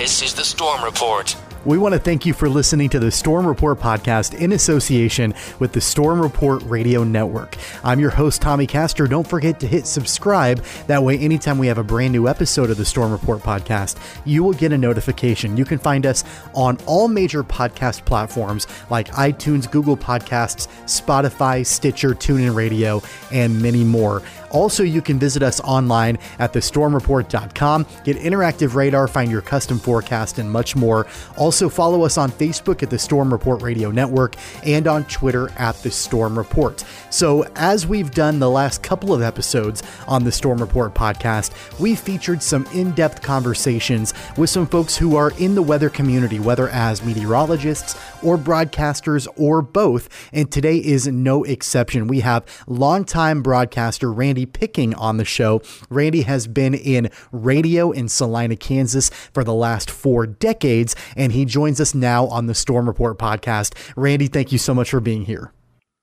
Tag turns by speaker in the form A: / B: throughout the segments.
A: This is the Storm Report.
B: We want to thank you for listening to the Storm Report podcast in association with the Storm Report Radio Network. I'm your host, Tommy Castro. Don't forget to hit subscribe. That way, anytime we have a brand new episode of the Storm Report podcast, you will get a notification. You can find us on all major podcast platforms like iTunes, Google Podcasts, Spotify, Stitcher, TuneIn Radio, and many more. Also, you can visit us online at thestormreport.com, get interactive radar, find your custom forecast, and much more. Also, follow us on Facebook at the Storm Report Radio Network and on Twitter at the Storm Report. So, as we've done the last couple of episodes on the Storm Report podcast, we featured some in depth conversations with some folks who are in the weather community, whether as meteorologists or broadcasters or both. And today is no exception. We have longtime broadcaster Randy Picking on the show. Randy has been in radio in Salina, Kansas for the last four decades, and he joins us now on the Storm Report podcast. Randy, thank you so much for being here.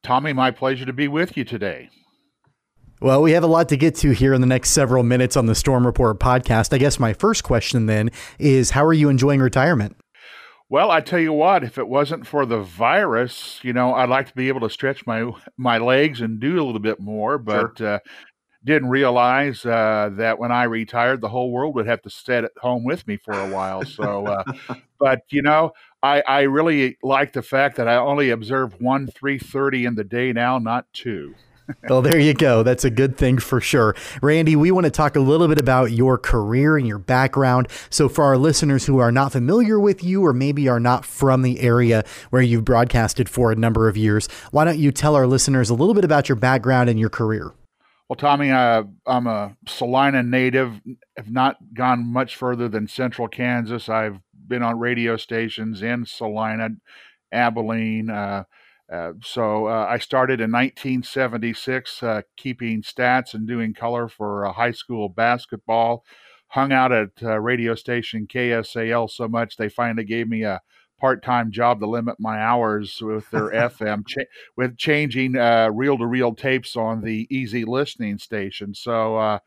C: Tommy, my pleasure to be with you today.
B: Well, we have a lot to get to here in the next several minutes on the Storm Report podcast. I guess my first question then is how are you enjoying retirement?
C: Well, I tell you what, if it wasn't for the virus, you know, I'd like to be able to stretch my my legs and do a little bit more, but sure. uh, didn't realize uh, that when I retired, the whole world would have to sit at home with me for a while. So, uh, but you know, I, I really like the fact that I only observe one three thirty in the day now, not two
B: well, there you go. That's a good thing for sure. Randy, we want to talk a little bit about your career and your background. So, for our listeners who are not familiar with you or maybe are not from the area where you've broadcasted for a number of years, why don't you tell our listeners a little bit about your background and your career?
C: Well, Tommy, I'm a Salina native. Have not gone much further than central Kansas. I've been on radio stations in Salina, Abilene, uh, uh, so uh, I started in 1976 uh, keeping stats and doing color for high school basketball. Hung out at uh, radio station KSAL so much they finally gave me a part-time job to limit my hours with their FM cha- with changing uh, reel-to-reel tapes on the easy listening station. So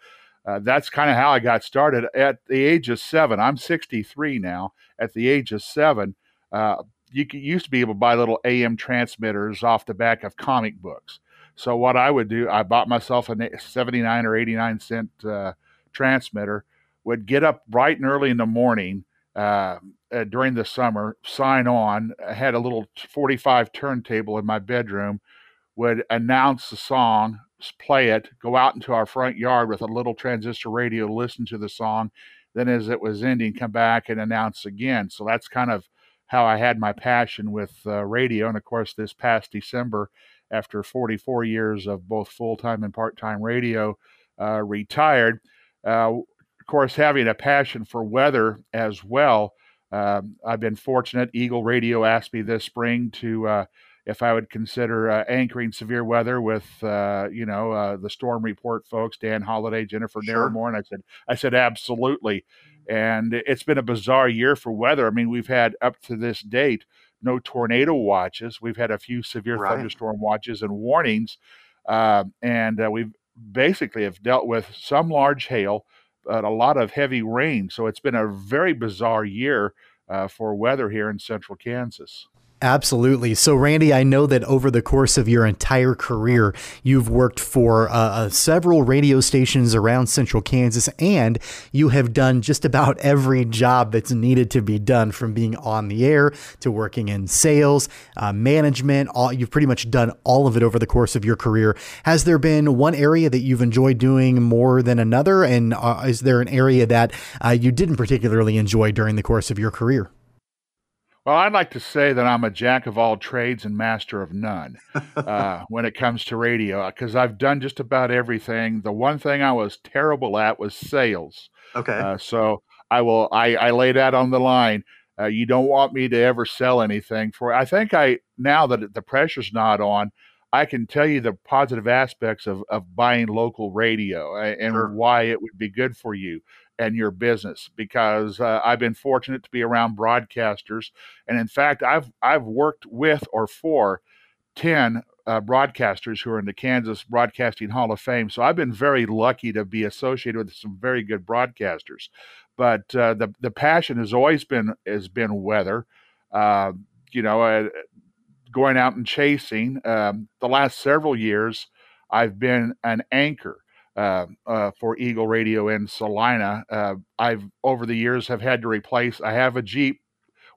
C: that's kind of how I got started at the age of seven. I'm 63 now. At the age of seven, uh, you used to be able to buy little AM transmitters off the back of comic books. So what I would do, I bought myself a 79 or 89 cent uh, transmitter, would get up bright and early in the morning uh, uh, during the summer, sign on, I had a little 45 turntable in my bedroom, would announce the song, play it, go out into our front yard with a little transistor radio, listen to the song, then as it was ending, come back and announce again. So that's kind of how I had my passion with uh, radio. And of course, this past December, after 44 years of both full time and part time radio, uh, retired. Uh, course, having a passion for weather as well. Um, I've been fortunate. Eagle Radio asked me this spring to uh, if I would consider uh, anchoring severe weather with, uh, you know, uh, the storm report folks, Dan Holliday, Jennifer sure. Narramore, and I said, I said absolutely. And it's been a bizarre year for weather. I mean, we've had up to this date no tornado watches. We've had a few severe right. thunderstorm watches and warnings, uh, and uh, we've basically have dealt with some large hail, a lot of heavy rain. So it's been a very bizarre year uh, for weather here in central Kansas.
B: Absolutely. So, Randy, I know that over the course of your entire career, you've worked for uh, uh, several radio stations around central Kansas, and you have done just about every job that's needed to be done from being on the air to working in sales, uh, management. All, you've pretty much done all of it over the course of your career. Has there been one area that you've enjoyed doing more than another? And uh, is there an area that uh, you didn't particularly enjoy during the course of your career?
C: Well, I'd like to say that I'm a jack of all trades and master of none uh, when it comes to radio, because I've done just about everything. The one thing I was terrible at was sales.
D: Okay. Uh,
C: so I will. I, I lay that on the line. Uh, you don't want me to ever sell anything for. I think I now that the pressure's not on, I can tell you the positive aspects of of buying local radio and sure. why it would be good for you and your business because uh, I've been fortunate to be around broadcasters, and in fact, I've I've worked with or for ten uh, broadcasters who are in the Kansas Broadcasting Hall of Fame. So I've been very lucky to be associated with some very good broadcasters. But uh, the the passion has always been has been weather. Uh, you know, uh, going out and chasing. Um, the last several years, I've been an anchor. Uh, uh, for Eagle Radio in Salina. Uh, I've over the years have had to replace. I have a Jeep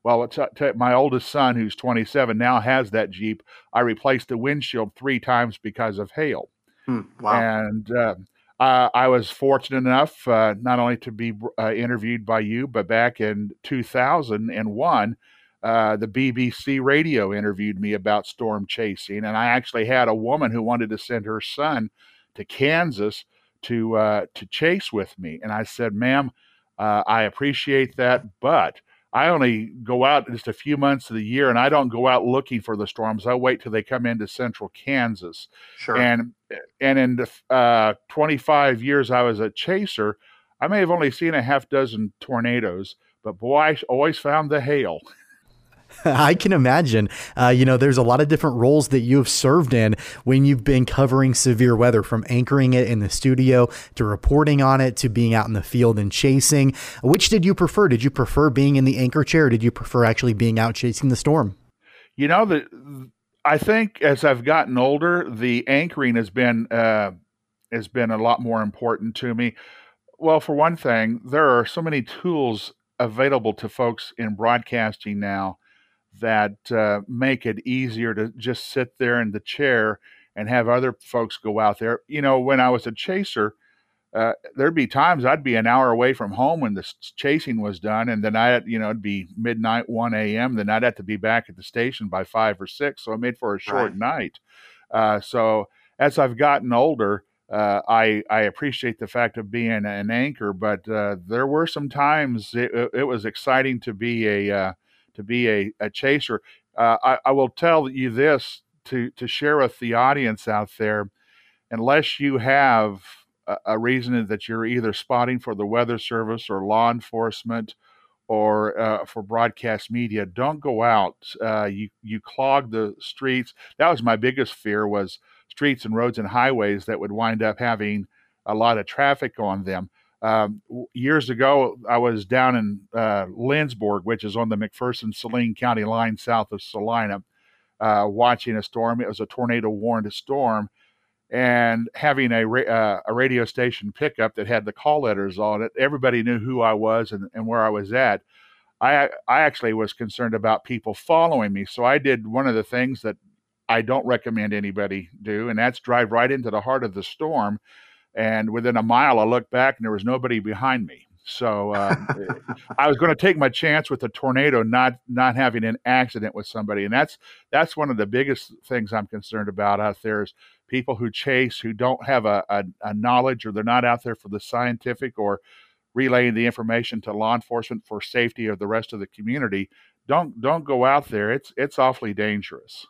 C: well, t- t- my oldest son, who's 27, now has that Jeep. I replaced the windshield three times because of hail.
A: Hmm, wow.
C: And uh, uh, I was fortunate enough uh, not only to be uh, interviewed by you, but back in 2001, uh, the BBC radio interviewed me about storm chasing. And I actually had a woman who wanted to send her son to Kansas to uh, to chase with me. And I said, ma'am, I appreciate that, but I only go out just a few months of the year, and I don't go out looking for the storms. I wait till they come into central Kansas.
A: Sure.
C: And and in the uh, 25 years I was a chaser, I may have only seen a half dozen tornadoes, but boy, I always found the hail.
B: I can imagine. Uh, you know, there's a lot of different roles that you have served in when you've been covering severe weather, from anchoring it in the studio to reporting on it to being out in the field and chasing. Which did you prefer? Did you prefer being in the anchor chair? did you prefer actually being out chasing the storm?
C: You know, the I think as I've gotten older, the anchoring has been uh, has been a lot more important to me. Well, for one thing, there are so many tools available to folks in broadcasting now that uh, make it easier to just sit there in the chair and have other folks go out there. You know, when I was a chaser, uh, there'd be times I'd be an hour away from home when the chasing was done, and then I, you know, it'd be midnight, one a.m. Then I'd have to be back at the station by five or six, so I made for a short right. night. Uh, so as I've gotten older, uh, I I appreciate the fact of being an anchor, but uh, there were some times it, it was exciting to be a uh, to be a, a chaser. Uh, I, I, will tell you this to, to share with the audience out there unless you have a, a reason that you're either spotting for the Weather Service or law enforcement or uh, for broadcast media, don't go out. Uh, you you clog the streets. That was my biggest fear was streets and roads and highways that would wind up having a lot of traffic on them. Um, years ago, I was down in uh, Lindsborg, which is on the McPherson Saline County line south of Salina, uh, watching a storm. It was a tornado warned storm, and having a, ra- uh, a radio station pickup that had the call letters on it. Everybody knew who I was and, and where I was at. I I actually was concerned about people following me, so I did one of the things that I don't recommend anybody do, and that's drive right into the heart of the storm and within a mile, I looked back and there was nobody behind me. So uh, I was going to take my chance with the tornado, not not having an accident with somebody, and that's that's one of the biggest things I'm concerned about out there is people who chase who don't have a, a, a knowledge or they're not out there for the scientific or relaying the information to law enforcement for safety of the rest of the community. Don't don't go out there. It's it's awfully dangerous.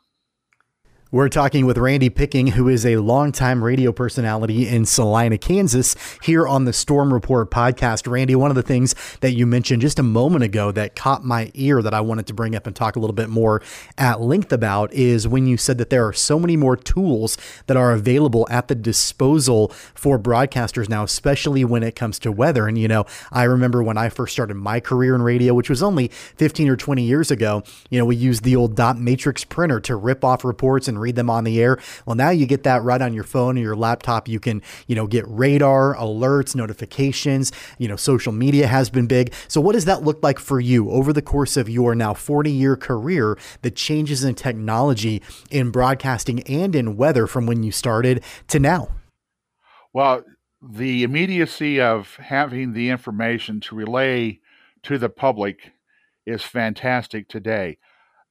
B: We're talking with Randy Picking, who is a longtime radio personality in Salina, Kansas, here on the Storm Report podcast. Randy, one of the things that you mentioned just a moment ago that caught my ear that I wanted to bring up and talk a little bit more at length about is when you said that there are so many more tools that are available at the disposal for broadcasters now, especially when it comes to weather. And, you know, I remember when I first started my career in radio, which was only 15 or 20 years ago, you know, we used the old dot matrix printer to rip off reports and read them on the air. Well, now you get that right on your phone or your laptop. You can, you know, get radar, alerts, notifications. You know, social media has been big. So, what does that look like for you over the course of your now 40 year career? The changes in technology in broadcasting and in weather from when you started to now?
C: Well, the immediacy of having the information to relay to the public is fantastic today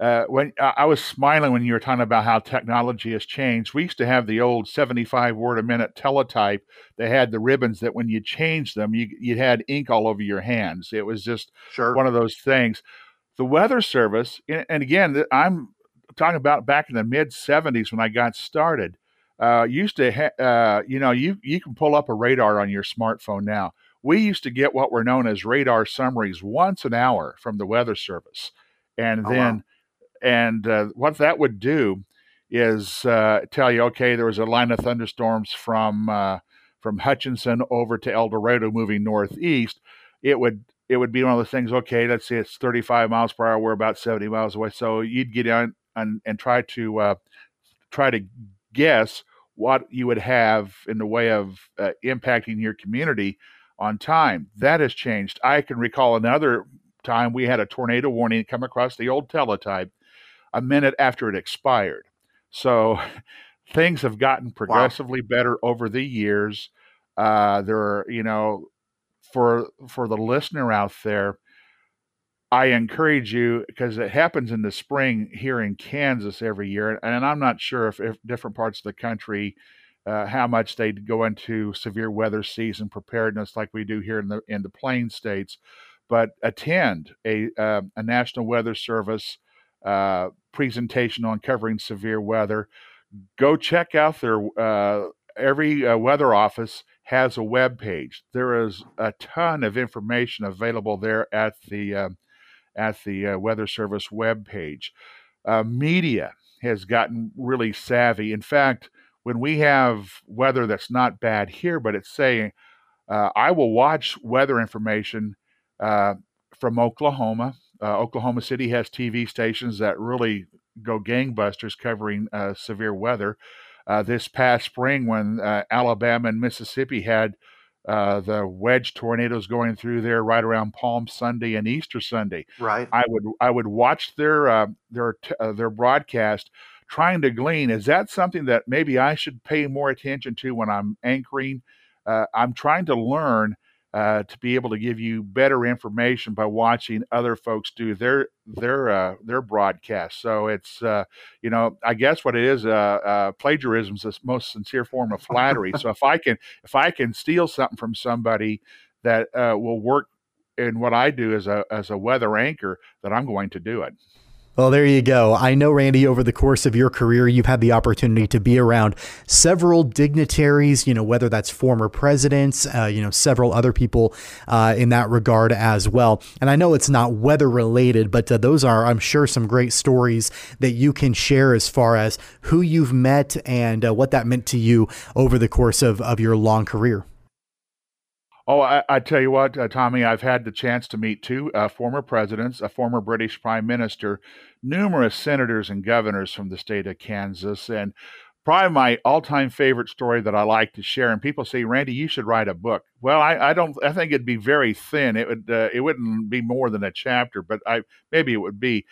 C: uh, when I was smiling when you were talking about how technology has changed. We used to have the old 75 word a minute teletype that had the ribbons that when you changed them, you you had ink all over your hands. It was just
A: sure.
C: one of those things. The Weather Service, and again, I'm talking about back in the mid 70s when I got started. Uh, used to, ha- uh, you know, you you can pull up a radar on your smartphone now. We used to get what were known as radar summaries once an hour from the Weather Service, and oh, then. Wow and uh, what that would do is uh, tell you, okay, there was a line of thunderstorms from uh, from Hutchinson over to El Dorado, moving northeast. It would it would be one of those things. Okay, let's say it's 35 miles per hour. We're about 70 miles away, so you'd get on and, and try to uh, try to guess what you would have in the way of uh, impacting your community on time. That has changed. I can recall another time we had a tornado warning come across the old teletype a minute after it expired. So things have gotten progressively wow. better over the years. Uh, there are, you know, for for the listener out there, I encourage you because it happens in the spring here in Kansas every year, and I'm not sure if, if different parts of the country uh, how much they go into severe weather season preparedness like we do here in the in the plain states, but attend a uh, a National Weather Service uh, presentation on covering severe weather. Go check out their uh, every uh, weather office has a web page. There is a ton of information available there at the um, at the uh, Weather Service webpage. Uh, media has gotten really savvy. In fact, when we have weather that's not bad here, but it's saying, I will watch weather information from Oklahoma. Uh, Oklahoma City has TV stations that really go gangbusters covering uh, severe weather. this past spring, when Alabama and Mississippi had uh, the wedge tornadoes going through there right around Palm Sunday and Easter Sunday.
B: Right.
C: I would I would watch their uh, their uh, their broadcast, trying to glean is that something that maybe I should pay more attention to when I'm anchoring. Uh, I'm trying to learn uh, to be able to give you better information by watching other folks do their their uh, their broadcast. So it's uh, you know I guess what it is uh, uh, plagiarism is the most sincere form of flattery. so if I can if I can steal something from somebody that uh, will work in what I do as a as a weather anchor, that I'm going to do it.
B: Well, there you go. I know, Randy, over the course of your career, you've had the opportunity to be around several dignitaries, you know, whether that's former presidents, uh, you know, several other people uh, in that regard as well. And I know it's not weather related, but uh, those are, I'm sure, some great stories that you can share as far as who you've met and uh, what that meant to you over the course of, of your long career.
C: Oh, I, I, tell you what, uh, Tommy, I've had the chance to meet two uh, former presidents, a former British prime minister, numerous senators and governors from the state of Kansas, and probably my all-time favorite story that I like to share. And people say, Randy, you should write a book. Well, I, I don't. I think it'd be very thin. It would. Uh, it wouldn't be more than a chapter, but I maybe it would be.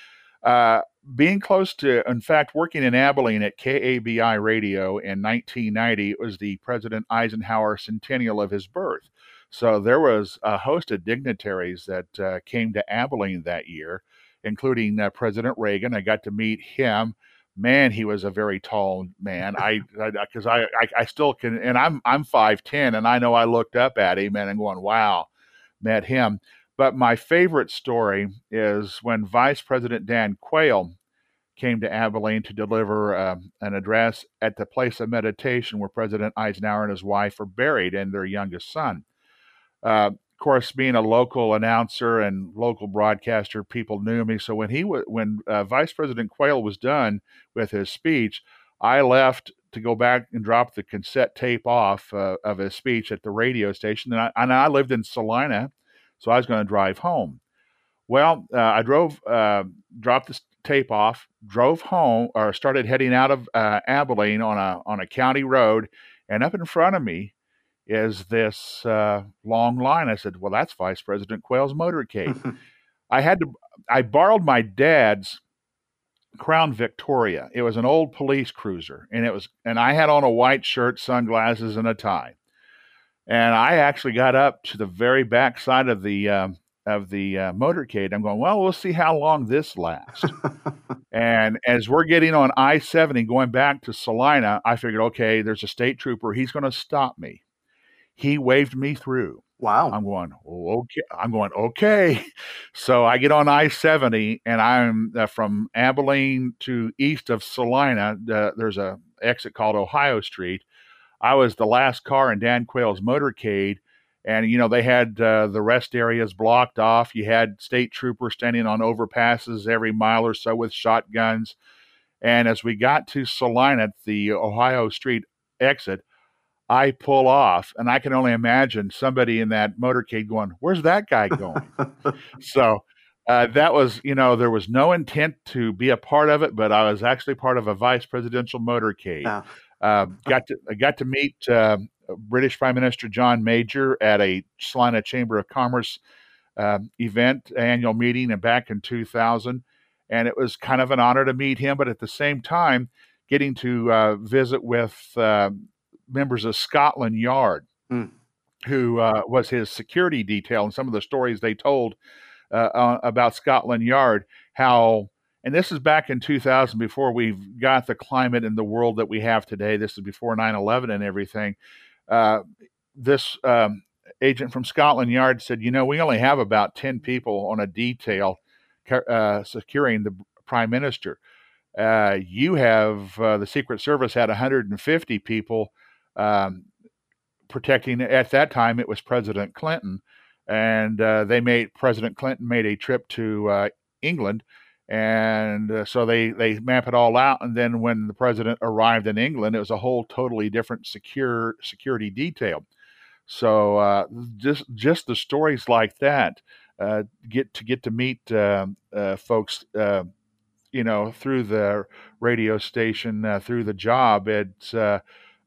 C: Uh, being close to, in fact, working in Abilene at KABI Radio in 1990, it was the President Eisenhower centennial of his birth. So there was a host of dignitaries that uh, came to Abilene that year, including uh, President Reagan. I got to meet him. Man, he was a very tall man. I because I, I, I still can, and I'm I'm five ten, and I know I looked up at him and I'm going, wow, met him. But my favorite story is when Vice President Dan Quayle came to Abilene to deliver uh, an address at the place of meditation where President Eisenhower and his wife are buried and their youngest son. Uh, of course, being a local announcer and local broadcaster, people knew me. So when he w- when uh, Vice President Quayle was done with his speech, I left to go back and drop the cassette tape off uh, of his speech at the radio station. And I, and I lived in Salina, so I was going to drive home. Well, uh, I drove, uh, dropped the tape off, drove home, or started heading out of uh, Abilene on a on a county road, and up in front of me is this uh, long line. I said, "Well, that's Vice President Quayle's motorcade." I had to. I borrowed my dad's Crown Victoria. It was an old police cruiser, and it was, and I had on a white shirt, sunglasses, and a tie. And I actually got up to the very back side of the uh, of the uh, motorcade. I'm going, well, we'll see how long this lasts. and as we're getting on I 70 going back to Salina, I figured, okay, there's a state trooper. He's going to stop me he waved me through.
B: Wow.
C: I'm going, okay. I'm going, okay. So I get on I 70 and I'm uh, from Abilene to east of Salina. Uh, there's a exit called Ohio Street. I was the last car in Dan Quayle's motorcade. And, you know, they had uh, the rest areas blocked off. You had state troopers standing on overpasses every mile or so with shotguns. And as we got to Salina at the Ohio Street exit, I pull off, and I can only imagine somebody in that motorcade going, "Where's that guy going?" so uh, that was, you know, there was no intent to be a part of it, but I was actually part of a vice presidential motorcade. Uh, got to I got to meet uh, British Prime Minister John Major at a Salina Chamber of Commerce um, event annual meeting, and back in 2000, and it was kind of an honor to meet him. But at the same time, getting to uh, visit with um, members of Scotland Yard, mm. who uh, was his security detail, and some of the stories they told uh, about Scotland Yard, how and this is back in 2000 before we've got the climate in the world that we have today. This is before 9 11 and everything. Uh, this um, agent from Scotland Yard said, You know, we only have about 10 people on a detail uh, securing the prime minister. Uh, you have uh, the Secret Service had 150 people um, protecting. At that time, it was President Clinton, and uh, they made President Clinton made a trip to uh, England and uh, so they they map it all out and then when the president arrived in england it was a whole totally different secure security detail so uh, just just the stories like that uh, get to get to meet uh, folks uh, you know through the radio station uh, through the job it's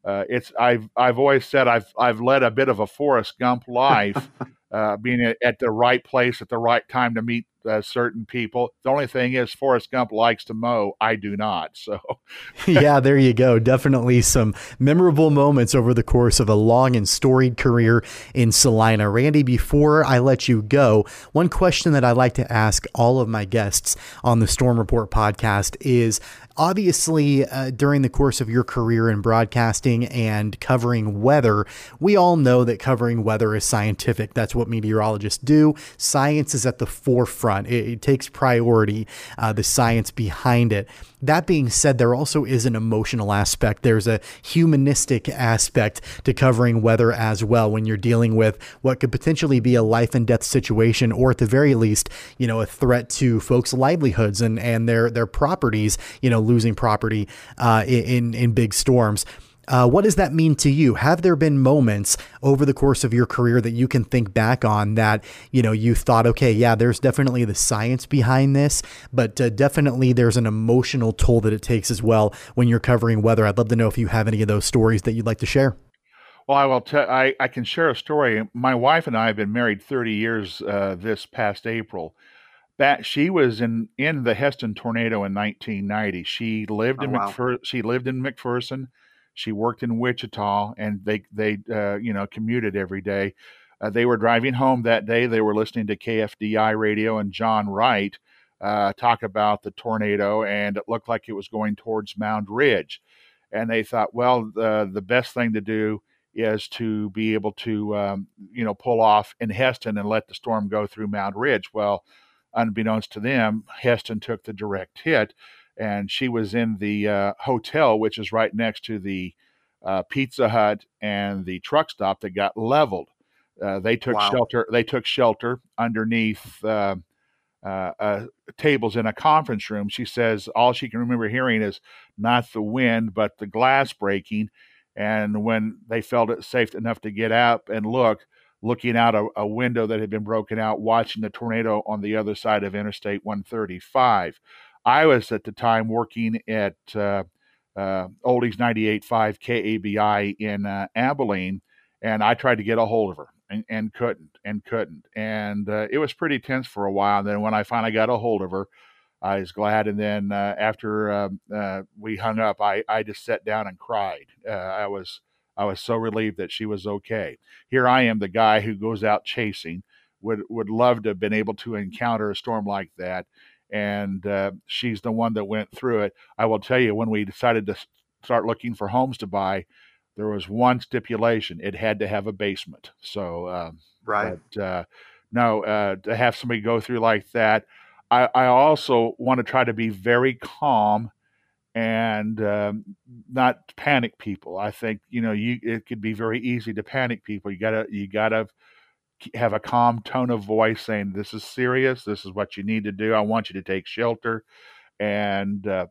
C: Uh, it's I've I've always said I've I've led a bit of a Forrest Gump life, uh, being at, at the right place at the right time to meet uh, certain people. The only thing is, Forrest Gump likes to mow. I do not. So,
B: yeah, there you go. Definitely some memorable moments over the course of a long and storied career in Salina. Randy, before I let you go, one question that I like to ask all of my guests on the Storm Report podcast is Obviously, uh, during the course of your career in broadcasting and covering weather, we all know that covering weather is scientific. That's what meteorologists do. Science is at the forefront, it, it takes priority, uh, the science behind it. That being said, there also is an emotional aspect. There's a humanistic aspect to covering weather as well when you're dealing with what could potentially be a life and death situation, or at the very least, you know, a threat to folks' livelihoods and, and their their properties, you know, losing property uh, in in big storms. Uh, what does that mean to you? Have there been moments over the course of your career that you can think back on that you know you thought, okay, yeah, there's definitely the science behind this, but uh, definitely there's an emotional toll that it takes as well when you're covering weather. I'd love to know if you have any of those stories that you'd like to share.
C: Well, I will tell. I, I can share a story. My wife and I have been married 30 years uh, this past April. That she was in in the Hesston tornado in 1990. She lived oh, in wow. McPher- She lived in McPherson she worked in Wichita, and they they uh, you know commuted every day. Uh, they were driving home that day. They were listening to KFDI radio and John Wright uh, talk about the tornado, and it looked like it was going towards Moundridge. And they thought, well, the the best thing to do is to be able to um, you know pull off in Hesston and let the storm go through Moundridge. Well, unbeknownst to them, Hesston took the direct hit and she was in the uh, hotel, which is right next to the uh, Pizza Hut and the truck stop that got leveled. Uh, they took wow. shelter. They took shelter underneath uh, uh, uh, tables in a conference room. She says all she can remember hearing is not the wind, but the glass breaking. And when they felt it safe enough to get up and look, looking out a, a window that had been broken out, watching the tornado on the other side of Interstate 135. I was at the time working at uh, uh, Oldies 98.5 KABI in uh, Abilene, and I tried to get a hold of her and, and couldn't and couldn't. And uh, it was pretty tense for a while. And then when I finally got a hold of her, I was glad. And then uh, after um, uh, we hung up, I, I just sat down and cried. Uh, I was I was so relieved that she was okay. Here I am, the guy who goes out chasing. Would would love to have been able to encounter a storm like that and uh, she's the one that went through it. I will tell you, when we decided to start looking for homes to buy, there was one stipulation: it had to have a basement. So, um,
B: right,
C: but, uh, no, uh, to have somebody go through like that, I, I also want to try to be very calm and um, not panic people. I think you know you it could be very easy to panic people. You gotta you gotta have a calm tone of voice saying, This is serious. This is what you need to do. I want you to take shelter. And uh,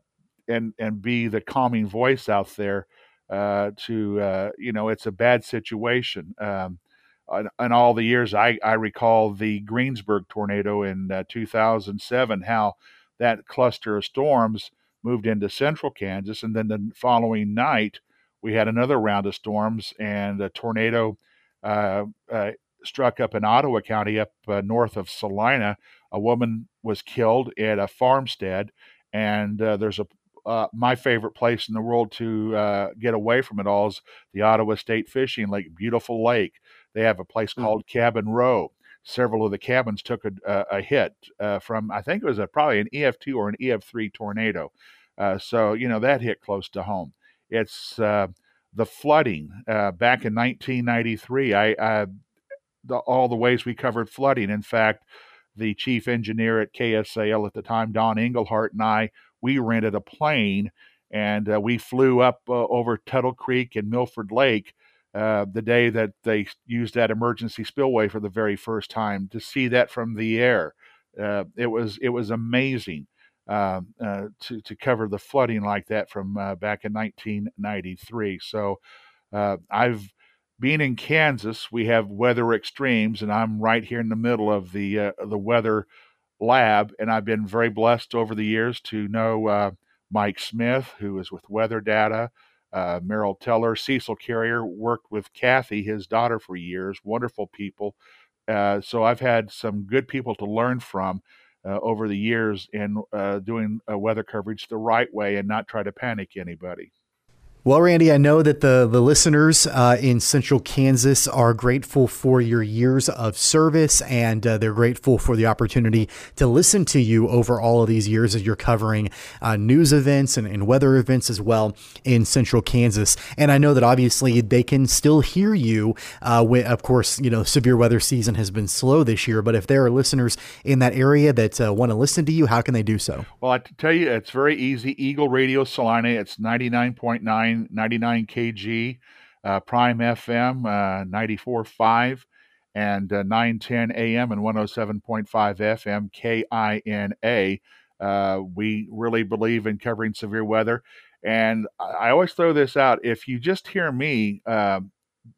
C: and and be the calming voice out there uh, to uh, you know it's a bad situation. Um, in, all the years I, I recall the Greensburg tornado in uh, 2007, how that cluster of storms moved into central Kansas, and then the following night we had another round of storms and a tornado uh, uh, struck up in Ottawa County, up uh, north of Salina. A woman was killed at a farmstead, and uh, there's a uh, my favorite place in the world to uh, get away from it all is the Ottawa State Fishing Lake, beautiful lake. They have a place mm-hmm. called Cabin Row. Several of the cabins took a, a, hit uh, from, I think it was a, probably an EF2 or an EF3 tornado. Uh, so, you know, that hit close to home. It's uh, the flooding back in 1993. I, I the, all the ways we covered flooding. In fact, the chief engineer at KSAL at the time, Don Engelhart, and I, we rented a plane and uh, we flew up uh, over Tuttle Creek and Milford Lake uh, the day that they used that emergency spillway for the very first time to see that from the air. Uh, it was it was amazing um, uh, to to cover the flooding like that from uh, back in 1993. So I've being in Kansas, we have weather extremes, and I'm right here in the middle of the uh, the weather lab, and I've been very blessed over the years to know uh, Mike Smith, who is with Weather Data, uh, Merrill Teller, Cecil Carrier, worked with Kathy, his daughter, for years. Wonderful people. Uh, so I've had some good people to learn from. Uh, over the years in uh, doing weather coverage the right way and not try to panic anybody.
B: Well, Randy, I know that the, the listeners uh, in central Kansas are grateful for your years of service and uh, they're grateful for the opportunity to listen to you over all of these years as you're covering uh, news events and, and, weather events as well in central Kansas. And I know that obviously they can still hear you. Uh, when, of course, you know, severe weather season has been slow this year, but if there are listeners in that area that uh, want to listen to you, how can they do so?
C: Well, I tell you, it's very easy. Eagle Radio Salina, it's 99.9 99, kg, uh, Prime FM uh, 94.5, and uh, 910 AM and 107.5 FM KINA. Uh, we really believe in covering severe weather. And I always throw this out. If you just hear me, uh,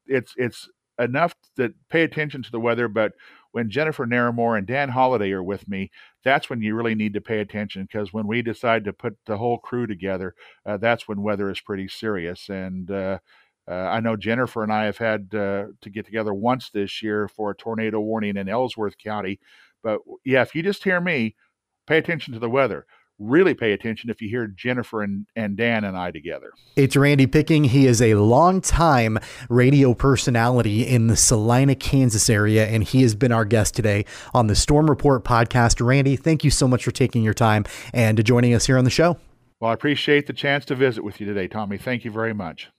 C: it's it's enough to pay attention to the weather, but when Jennifer Naramore and Dan Holliday are with me, that's when you really need to pay attention because when we decide to put the whole crew together, uh, that's when weather is pretty serious. And uh, uh, I know Jennifer and I have had uh, to get together once this year for a tornado warning in Ellsworth County. But yeah, if you just hear me, pay attention to the weather really pay attention if you hear Jennifer and, and Dan and I together.
B: It's Randy Picking. He is a long-time radio personality in the Salina, Kansas area, and he has been our guest today on the Storm Report podcast. Randy, thank you so much for taking your time and joining us here on the show.
C: Well, I appreciate the chance to visit with you today, Tommy. Thank you very much.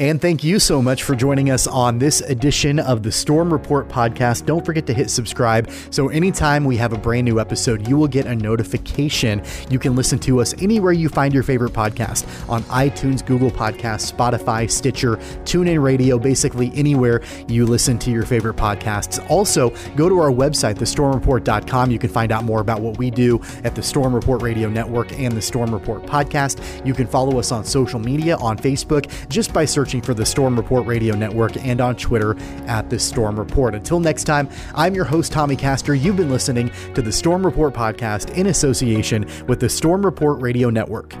B: And thank you so much for joining us on this edition of the Storm Report podcast. Don't forget to hit subscribe so anytime we have a brand new episode, you will get a notification. You can listen to us anywhere you find your favorite podcast on iTunes, Google Podcasts, Spotify, Stitcher, TuneIn Radio, basically anywhere you listen to your favorite podcasts. Also, go to our website, thestormreport.com. You can find out more about what we do at the Storm Report Radio Network and the Storm Report podcast. You can follow us on social media on Facebook just by searching searching for the Storm Report Radio Network and on Twitter at the Storm Report. Until next time, I'm your host, Tommy Castor. You've been listening to the Storm Report podcast in association with the Storm Report Radio Network.